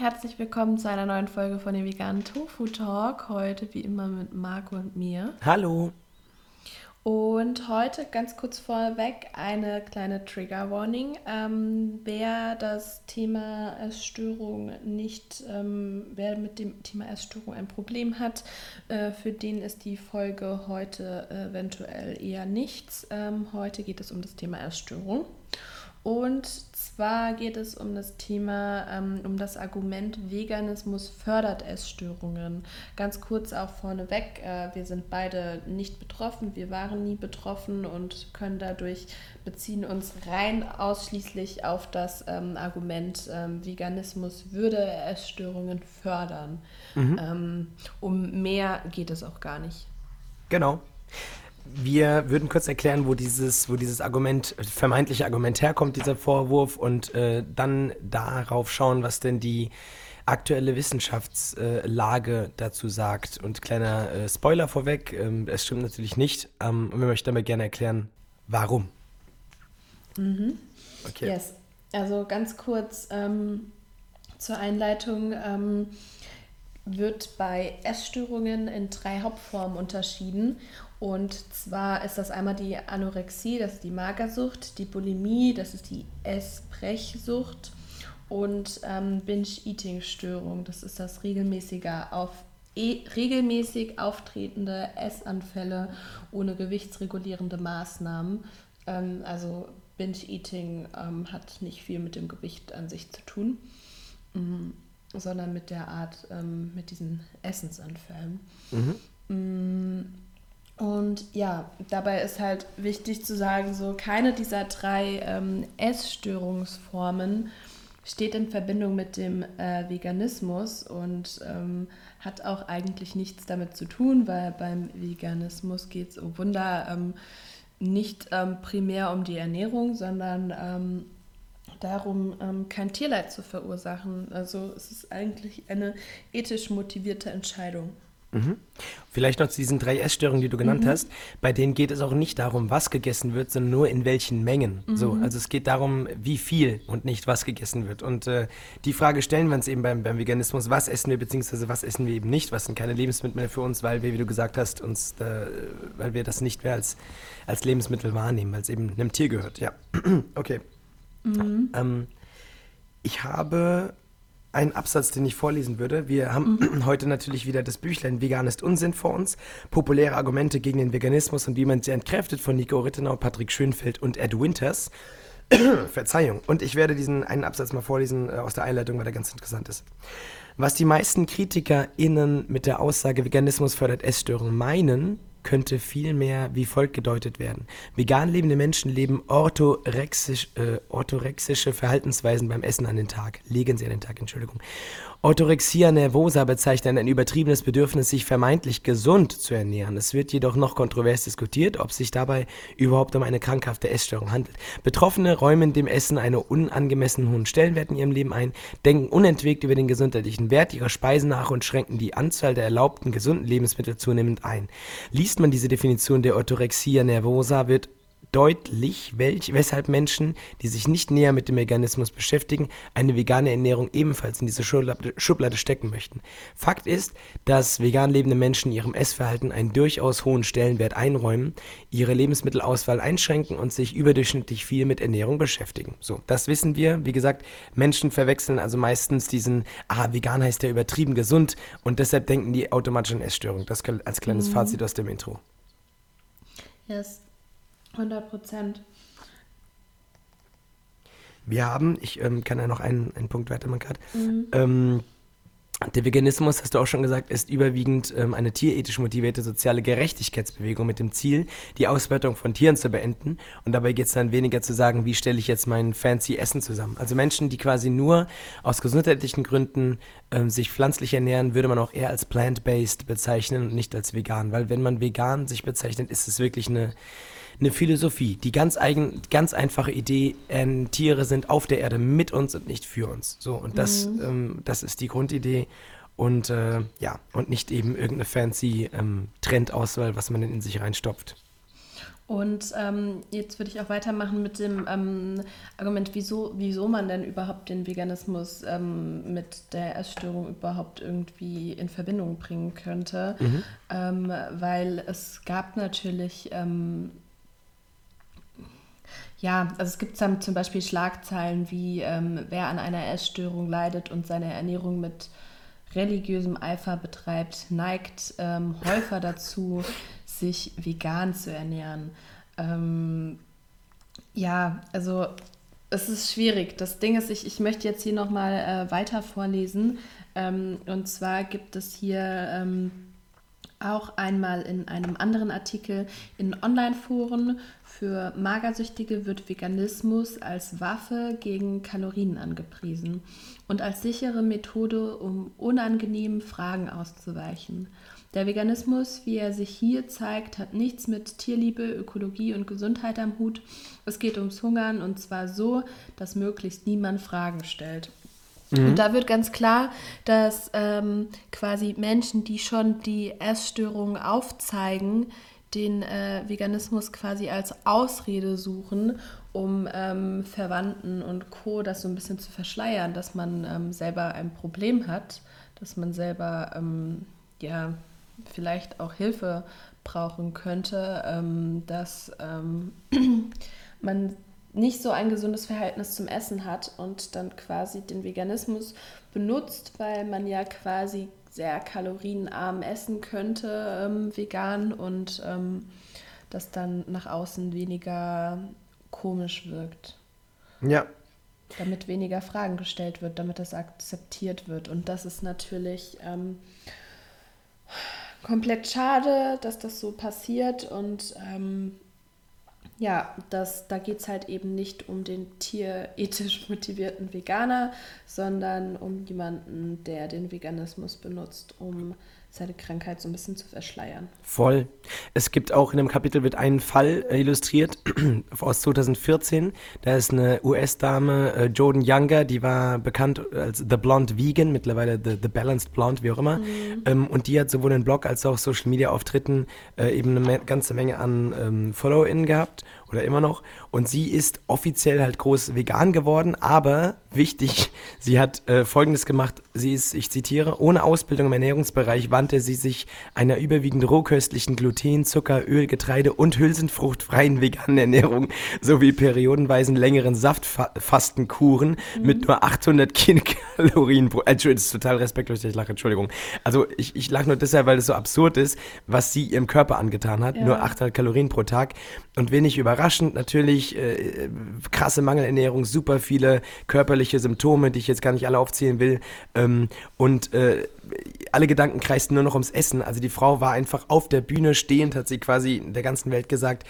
herzlich willkommen zu einer neuen Folge von dem veganen Tofu Talk. Heute wie immer mit Marco und mir. Hallo. Und heute ganz kurz vorweg eine kleine Trigger Warning. Ähm, wer das Thema Essstörung nicht, ähm, wer mit dem Thema Essstörung ein Problem hat, äh, für den ist die Folge heute eventuell eher nichts. Ähm, heute geht es um das Thema Essstörung. Und zwar geht es um das Thema, ähm, um das Argument, Veganismus fördert Essstörungen. Ganz kurz auch vorneweg, äh, wir sind beide nicht betroffen, wir waren nie betroffen und können dadurch beziehen uns rein ausschließlich auf das ähm, Argument, ähm, Veganismus würde Essstörungen fördern. Mhm. Um mehr geht es auch gar nicht. Genau. Wir würden kurz erklären, wo dieses, wo dieses Argument, vermeintliche Argument herkommt, dieser Vorwurf, und äh, dann darauf schauen, was denn die aktuelle Wissenschaftslage dazu sagt. Und kleiner äh, Spoiler vorweg, ähm, es stimmt natürlich nicht. Ähm, und wir möchten aber gerne erklären, warum. Mhm. Okay. Yes. Also ganz kurz ähm, zur Einleitung ähm, wird bei Essstörungen in drei Hauptformen unterschieden. Und zwar ist das einmal die Anorexie, das ist die Magersucht, die Bulimie, das ist die Essbrechsucht und ähm, Binge-Eating-Störung, das ist das regelmäßige auf, e regelmäßig auftretende Essanfälle ohne gewichtsregulierende Maßnahmen. Ähm, also Binge-Eating ähm, hat nicht viel mit dem Gewicht an sich zu tun, mm, sondern mit der Art, ähm, mit diesen Essensanfällen. Mhm. Mm, und ja, dabei ist halt wichtig zu sagen, so keine dieser drei ähm, Essstörungsformen steht in Verbindung mit dem äh, Veganismus und ähm, hat auch eigentlich nichts damit zu tun, weil beim Veganismus geht es, oh Wunder, ähm, nicht ähm, primär um die Ernährung, sondern ähm, darum, ähm, kein Tierleid zu verursachen. Also es ist eigentlich eine ethisch motivierte Entscheidung. Mhm. Vielleicht noch zu diesen drei Essstörungen, die du genannt mhm. hast. Bei denen geht es auch nicht darum, was gegessen wird, sondern nur in welchen Mengen. Mhm. So, also es geht darum, wie viel und nicht was gegessen wird. Und äh, die Frage stellen wir uns eben beim, beim Veganismus: Was essen wir beziehungsweise was essen wir eben nicht? Was sind keine Lebensmittel mehr für uns, weil wir, wie du gesagt hast, uns, äh, weil wir das nicht mehr als, als Lebensmittel wahrnehmen, weil es eben einem Tier gehört. Ja, okay. Mhm. Ähm, ich habe ein Absatz, den ich vorlesen würde. Wir haben mhm. heute natürlich wieder das Büchlein Vegan ist Unsinn vor uns. Populäre Argumente gegen den Veganismus und wie man sie entkräftet von Nico Rittenau, Patrick Schönfeld und Ed Winters. Verzeihung. Und ich werde diesen einen Absatz mal vorlesen äh, aus der Einleitung, weil der ganz interessant ist. Was die meisten KritikerInnen mit der Aussage Veganismus fördert Essstörungen meinen, könnte vielmehr wie folgt gedeutet werden. Vegan lebende Menschen leben orthorexisch, äh, orthorexische Verhaltensweisen beim Essen an den Tag. Legen sie an den Tag, Entschuldigung. Orthorexia nervosa bezeichnet ein übertriebenes Bedürfnis, sich vermeintlich gesund zu ernähren. Es wird jedoch noch kontrovers diskutiert, ob sich dabei überhaupt um eine krankhafte Essstörung handelt. Betroffene räumen dem Essen einen unangemessen hohen Stellenwert in ihrem Leben ein, denken unentwegt über den gesundheitlichen Wert ihrer Speisen nach und schränken die Anzahl der erlaubten gesunden Lebensmittel zunehmend ein. Liest man diese Definition der Orthorexia nervosa, wird deutlich, welch, weshalb Menschen, die sich nicht näher mit dem Veganismus beschäftigen, eine vegane Ernährung ebenfalls in diese Schublade, Schublade stecken möchten. Fakt ist, dass vegan lebende Menschen ihrem Essverhalten einen durchaus hohen Stellenwert einräumen, ihre Lebensmittelauswahl einschränken und sich überdurchschnittlich viel mit Ernährung beschäftigen. So, das wissen wir. Wie gesagt, Menschen verwechseln also meistens diesen, ah, vegan heißt ja übertrieben gesund und deshalb denken die automatisch an Essstörung. Das als kleines mhm. Fazit aus dem Intro. Yes. 100 Prozent. Wir haben, ich ähm, kann ja noch einen, einen Punkt weitermachen gerade. Mhm. Ähm, der Veganismus, hast du auch schon gesagt, ist überwiegend ähm, eine tierethisch motivierte soziale Gerechtigkeitsbewegung mit dem Ziel, die Ausbeutung von Tieren zu beenden. Und dabei geht es dann weniger zu sagen, wie stelle ich jetzt mein fancy Essen zusammen. Also Menschen, die quasi nur aus gesundheitlichen Gründen ähm, sich pflanzlich ernähren, würde man auch eher als plant-based bezeichnen und nicht als vegan. Weil wenn man vegan sich bezeichnet, ist es wirklich eine eine Philosophie, die ganz eigen, ganz einfache Idee, äh, Tiere sind auf der Erde mit uns und nicht für uns. So, und das, mhm. ähm, das ist die Grundidee. Und äh, ja, und nicht eben irgendeine fancy ähm, Trendauswahl, was man in sich reinstopft. Und ähm, jetzt würde ich auch weitermachen mit dem ähm, Argument, wieso, wieso man denn überhaupt den Veganismus ähm, mit der Essstörung überhaupt irgendwie in Verbindung bringen könnte. Mhm. Ähm, weil es gab natürlich, ähm, ja, also es gibt dann zum Beispiel Schlagzeilen wie, ähm, wer an einer Essstörung leidet und seine Ernährung mit religiösem Eifer betreibt, neigt häufer dazu, sich vegan zu ernähren. Ähm, ja, also es ist schwierig. Das Ding ist, ich, ich möchte jetzt hier nochmal äh, weiter vorlesen. Ähm, und zwar gibt es hier ähm, auch einmal in einem anderen Artikel in Online-Foren für Magersüchtige wird Veganismus als Waffe gegen Kalorien angepriesen und als sichere Methode, um unangenehmen Fragen auszuweichen. Der Veganismus, wie er sich hier zeigt, hat nichts mit Tierliebe, Ökologie und Gesundheit am Hut. Es geht ums Hungern und zwar so, dass möglichst niemand Fragen stellt. Mhm. Und da wird ganz klar, dass ähm, quasi Menschen, die schon die Essstörungen aufzeigen, den äh, Veganismus quasi als Ausrede suchen, um ähm, Verwandten und Co. das so ein bisschen zu verschleiern, dass man ähm, selber ein Problem hat, dass man selber ähm, ja vielleicht auch Hilfe brauchen könnte, ähm, dass ähm, man nicht so ein gesundes Verhältnis zum Essen hat und dann quasi den Veganismus benutzt, weil man ja quasi sehr kalorienarm essen könnte, ähm, vegan, und ähm, das dann nach außen weniger komisch wirkt. Ja. Damit weniger Fragen gestellt wird, damit das akzeptiert wird. Und das ist natürlich ähm, komplett schade, dass das so passiert und ähm, ja, das, da geht es halt eben nicht um den tierethisch motivierten Veganer, sondern um jemanden, der den Veganismus benutzt, um seine Krankheit so ein bisschen zu verschleiern. Voll. Es gibt auch in dem Kapitel wird ein Fall äh, illustriert aus 2014. Da ist eine US-Dame, äh, Jordan Younger, die war bekannt als The Blonde Vegan, mittlerweile The, The Balanced Blonde, wie auch immer. Mhm. Ähm, und die hat sowohl einen Blog als auch Social Media Auftritten äh, eben eine ganze Menge an ähm, FollowerInnen gehabt oder immer noch. Und sie ist offiziell halt groß vegan geworden, aber wichtig, sie hat äh, Folgendes gemacht. Sie ist, ich zitiere, ohne Ausbildung im Ernährungsbereich wandte sie sich einer überwiegend rohköstlichen Gluten, Zucker, Öl, Getreide und hülsenfruchtfreien veganen Ernährung sowie periodenweisen längeren Saftfastenkuren mhm. mit nur 800 Kilokalorien pro... Entschuldigung, das ist total respektlos, ich lache, Entschuldigung. Also ich, ich lache nur deshalb, weil es so absurd ist, was sie ihrem Körper angetan hat. Ja. Nur 800 Kalorien pro Tag. Und wenig überraschend natürlich äh, krasse Mangelernährung, super viele körperliche Symptome, die ich jetzt gar nicht alle aufzählen will. Ähm, und äh, alle Gedanken kreisten nur noch ums Essen. Also die Frau war einfach auf der Bühne stehend, hat sie quasi der ganzen Welt gesagt,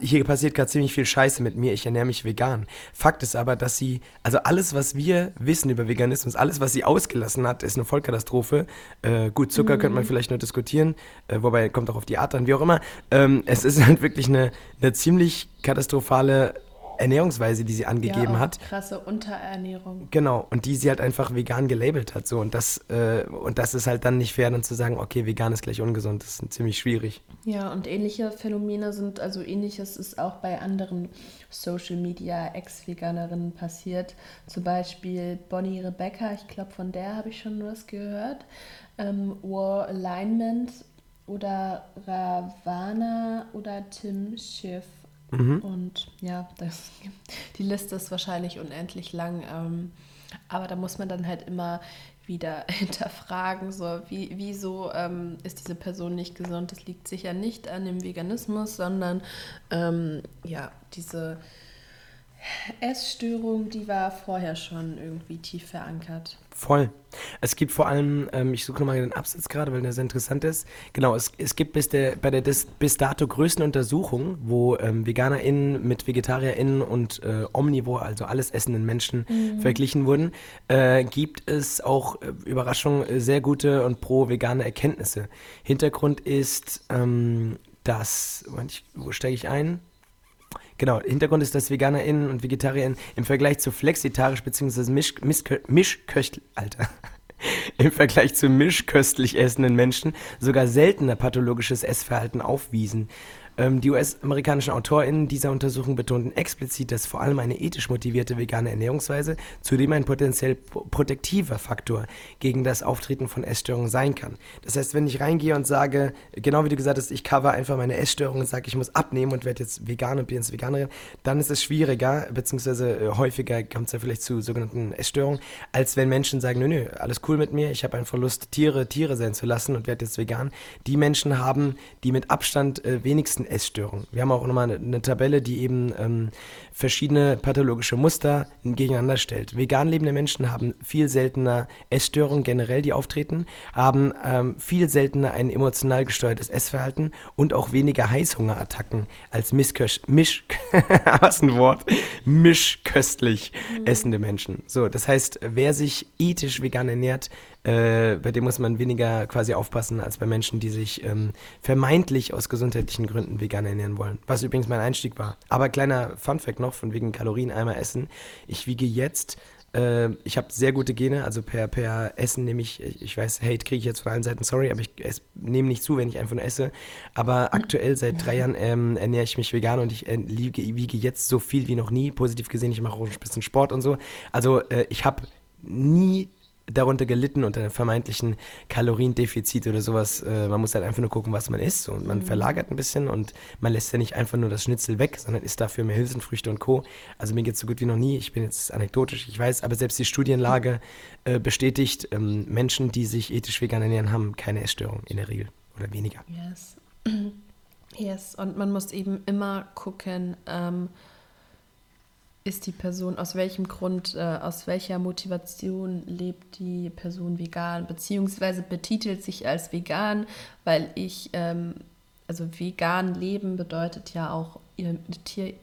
hier passiert gerade ziemlich viel Scheiße mit mir, ich ernähre mich vegan. Fakt ist aber, dass sie, also alles, was wir wissen über Veganismus, alles, was sie ausgelassen hat, ist eine Vollkatastrophe. Äh, gut, Zucker mhm. könnte man vielleicht nur diskutieren, äh, wobei kommt auch auf die Art an, wie auch immer. Ähm, es ist halt wirklich eine, eine ziemlich katastrophale Ernährungsweise, die sie angegeben ja, hat. Krasse Unterernährung. Genau, und die sie halt einfach vegan gelabelt hat. So. Und, das, äh, und das ist halt dann nicht fair, dann zu sagen, okay, vegan ist gleich ungesund. Das ist ziemlich schwierig. Ja, und ähnliche Phänomene sind, also ähnliches ist auch bei anderen Social Media Ex-Veganerinnen passiert. Zum Beispiel Bonnie Rebecca, ich glaube, von der habe ich schon was gehört. Ähm, War Alignment oder Ravana oder Tim Schiff Mhm. Und ja, das, die Liste ist wahrscheinlich unendlich lang. Ähm, aber da muss man dann halt immer wieder hinterfragen, so wie, wieso ähm, ist diese Person nicht gesund? Das liegt sicher nicht an dem Veganismus, sondern ähm, ja, diese Essstörung, die war vorher schon irgendwie tief verankert. Voll. Es gibt vor allem, ähm, ich suche nochmal den Absatz gerade, weil der sehr interessant ist. Genau, es, es gibt bis der, bei der des, bis dato größten Untersuchung, wo ähm, VeganerInnen mit VegetarierInnen und äh, Omnivore, also alles essenden Menschen, mhm. verglichen wurden, äh, gibt es auch, äh, Überraschung, sehr gute und pro-vegane Erkenntnisse. Hintergrund ist, ähm, dass, Moment, wo steige ich ein? Genau, Hintergrund ist, dass VeganerInnen und VegetarierInnen im Vergleich zu flexitarisch bzw. Misch, Mischköstlich, Alter, im Vergleich zu mischköstlich essenden Menschen sogar seltener pathologisches Essverhalten aufwiesen. Ähm, die US-amerikanischen AutorInnen dieser Untersuchung betonten explizit, dass vor allem eine ethisch motivierte vegane Ernährungsweise zudem ein potenziell protektiver Faktor gegen das Auftreten von Essstörungen sein kann. Das heißt, wenn ich reingehe und sage, genau wie du gesagt hast, ich cover einfach meine Essstörung und sage, ich muss abnehmen und werde jetzt vegan und bin jetzt Veganerin, dann ist es schwieriger, beziehungsweise äh, häufiger kommt es ja vielleicht zu sogenannten Essstörungen, als wenn Menschen sagen, nö, nö, alles cool mit mir, ich habe einen Verlust, Tiere Tiere sein zu lassen und werde jetzt vegan. Die Menschen haben die mit Abstand äh, wenigsten Essstörungen. Wir haben auch nochmal eine, eine Tabelle, die eben ähm, verschiedene pathologische Muster gegeneinander stellt. Vegan lebende Menschen haben viel seltener Essstörungen generell, die auftreten, haben ähm, viel seltener ein emotional gesteuertes Essverhalten und auch weniger Heißhungerattacken als Mischköst, Misch, was ein Wort, mischköstlich mhm. essende Menschen. So, das heißt, wer sich ethisch vegan ernährt, äh, bei dem muss man weniger quasi aufpassen als bei Menschen, die sich ähm, vermeintlich aus gesundheitlichen Gründen vegan ernähren wollen. Was übrigens mein Einstieg war. Aber kleiner Funfact noch von wegen Kalorien einmal essen. Ich wiege jetzt äh, ich habe sehr gute Gene, also per, per Essen nehme ich, ich weiß, Hate kriege ich jetzt von allen Seiten, sorry, aber ich nehme nicht zu, wenn ich einfach nur esse. Aber aktuell seit drei Jahren ähm, ernähre ich mich vegan und ich äh, wiege, wiege jetzt so viel wie noch nie, positiv gesehen. Ich mache auch ein bisschen Sport und so. Also äh, ich habe nie darunter gelitten unter einem vermeintlichen Kaloriendefizit oder sowas. Äh, man muss halt einfach nur gucken, was man isst und man mhm. verlagert ein bisschen und man lässt ja nicht einfach nur das Schnitzel weg, sondern isst dafür mehr Hülsenfrüchte und Co. Also mir geht es so gut wie noch nie. Ich bin jetzt anekdotisch, ich weiß, aber selbst die Studienlage äh, bestätigt, ähm, Menschen, die sich ethisch vegan ernähren, haben keine Essstörung in der Regel oder weniger. Yes. Yes, und man muss eben immer gucken, ähm, ist die Person, aus welchem Grund, äh, aus welcher Motivation lebt die Person vegan, beziehungsweise betitelt sich als vegan, weil ich, ähm, also vegan leben bedeutet ja auch Tier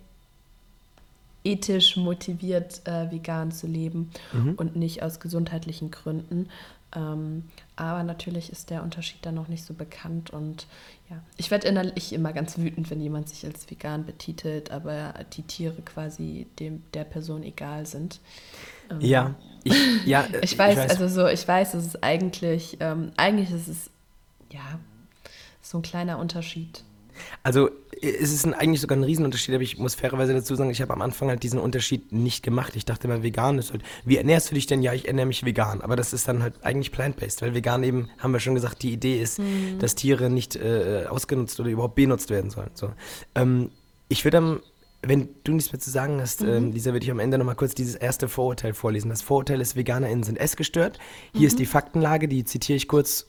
ethisch motiviert äh, vegan zu leben mhm. und nicht aus gesundheitlichen Gründen. Ähm, aber natürlich ist der Unterschied dann noch nicht so bekannt und ja, ich werde innerlich immer ganz wütend, wenn jemand sich als vegan betitelt, aber die Tiere quasi dem, der Person egal sind. Ähm, ja, ich, ja, ich weiß, ich weiß, also so, ich weiß, es ist eigentlich, ähm, eigentlich ist es ja so ein kleiner Unterschied. Also es ist ein, eigentlich sogar ein Riesenunterschied, aber ich muss fairerweise dazu sagen, ich habe am Anfang halt diesen Unterschied nicht gemacht. Ich dachte immer, vegan ist halt, wie ernährst du dich denn? Ja, ich ernähre mich vegan. Aber das ist dann halt eigentlich plant-based, weil vegan eben, haben wir schon gesagt, die Idee ist, mhm. dass Tiere nicht äh, ausgenutzt oder überhaupt benutzt werden sollen. So. Ähm, ich würde am wenn du nichts mehr zu sagen hast, mhm. ähm, Lisa, würde ich am Ende nochmal kurz dieses erste Vorurteil vorlesen. Das Vorurteil ist, VeganerInnen sind essgestört. Hier mhm. ist die Faktenlage, die zitiere ich kurz.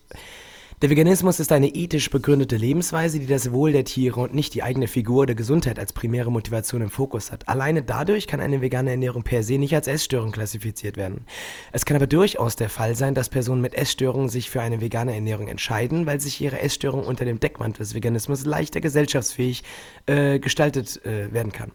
Der Veganismus ist eine ethisch begründete Lebensweise, die das Wohl der Tiere und nicht die eigene Figur oder Gesundheit als primäre Motivation im Fokus hat. Alleine dadurch kann eine vegane Ernährung per se nicht als Essstörung klassifiziert werden. Es kann aber durchaus der Fall sein, dass Personen mit Essstörungen sich für eine vegane Ernährung entscheiden, weil sich ihre Essstörung unter dem Deckmantel des Veganismus leichter gesellschaftsfähig äh, gestaltet äh, werden kann.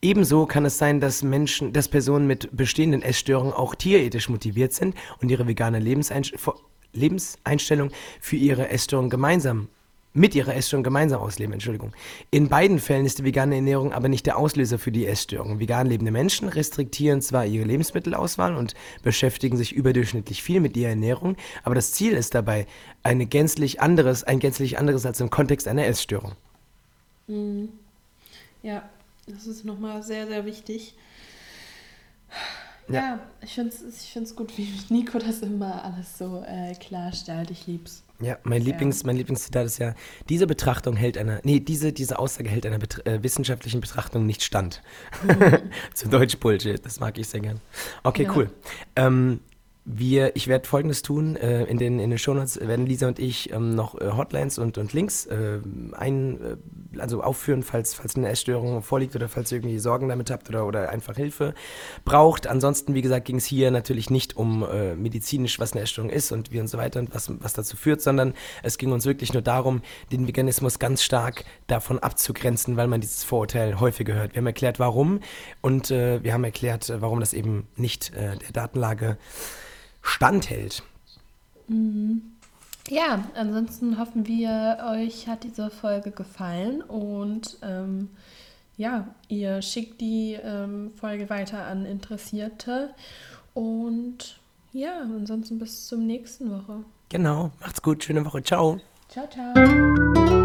Ebenso kann es sein, dass Menschen, dass Personen mit bestehenden Essstörungen auch tierethisch motiviert sind und ihre vegane Lebenseinstellung Lebenseinstellung für ihre Essstörung gemeinsam mit ihrer Essstörung gemeinsam ausleben, Entschuldigung. In beiden Fällen ist die vegane Ernährung aber nicht der Auslöser für die Essstörung. Vegan lebende Menschen restriktieren zwar ihre Lebensmittelauswahl und beschäftigen sich überdurchschnittlich viel mit ihrer Ernährung, aber das Ziel ist dabei eine gänzlich anderes, ein gänzlich anderes als im Kontext einer Essstörung. Mhm. Ja, das ist nochmal sehr, sehr wichtig. Ja, ja ich finde es ich find's gut, wie Nico das immer alles so äh, klarstellt. Ich lieb's. Ja, mein, Lieblings, mein Lieblingszitat ist ja, diese Betrachtung hält einer, nee, diese, diese Aussage hält einer Bet äh, wissenschaftlichen Betrachtung nicht stand. Mhm. Zu Deutsch Bullshit, das mag ich sehr gern. Okay, ja. cool. Ähm, wir, ich werde folgendes tun. Äh, in, den, in den Shownotes werden Lisa und ich ähm, noch äh, Hotlines und, und Links äh, ein, äh, also aufführen, falls, falls eine Essstörung vorliegt oder falls ihr irgendwie Sorgen damit habt oder, oder einfach Hilfe braucht. Ansonsten, wie gesagt, ging es hier natürlich nicht um äh, medizinisch, was eine Essstörung ist und wie und so weiter und was, was dazu führt, sondern es ging uns wirklich nur darum, den Veganismus ganz stark davon abzugrenzen, weil man dieses Vorurteil häufig hört. Wir haben erklärt, warum und äh, wir haben erklärt, warum das eben nicht der Datenlage standhält. Mhm. Ja, ansonsten hoffen wir, euch hat diese Folge gefallen und ähm, ja, ihr schickt die ähm, Folge weiter an Interessierte und ja, ansonsten bis zum nächsten Woche. Genau, macht's gut, schöne Woche, ciao. Ciao, ciao.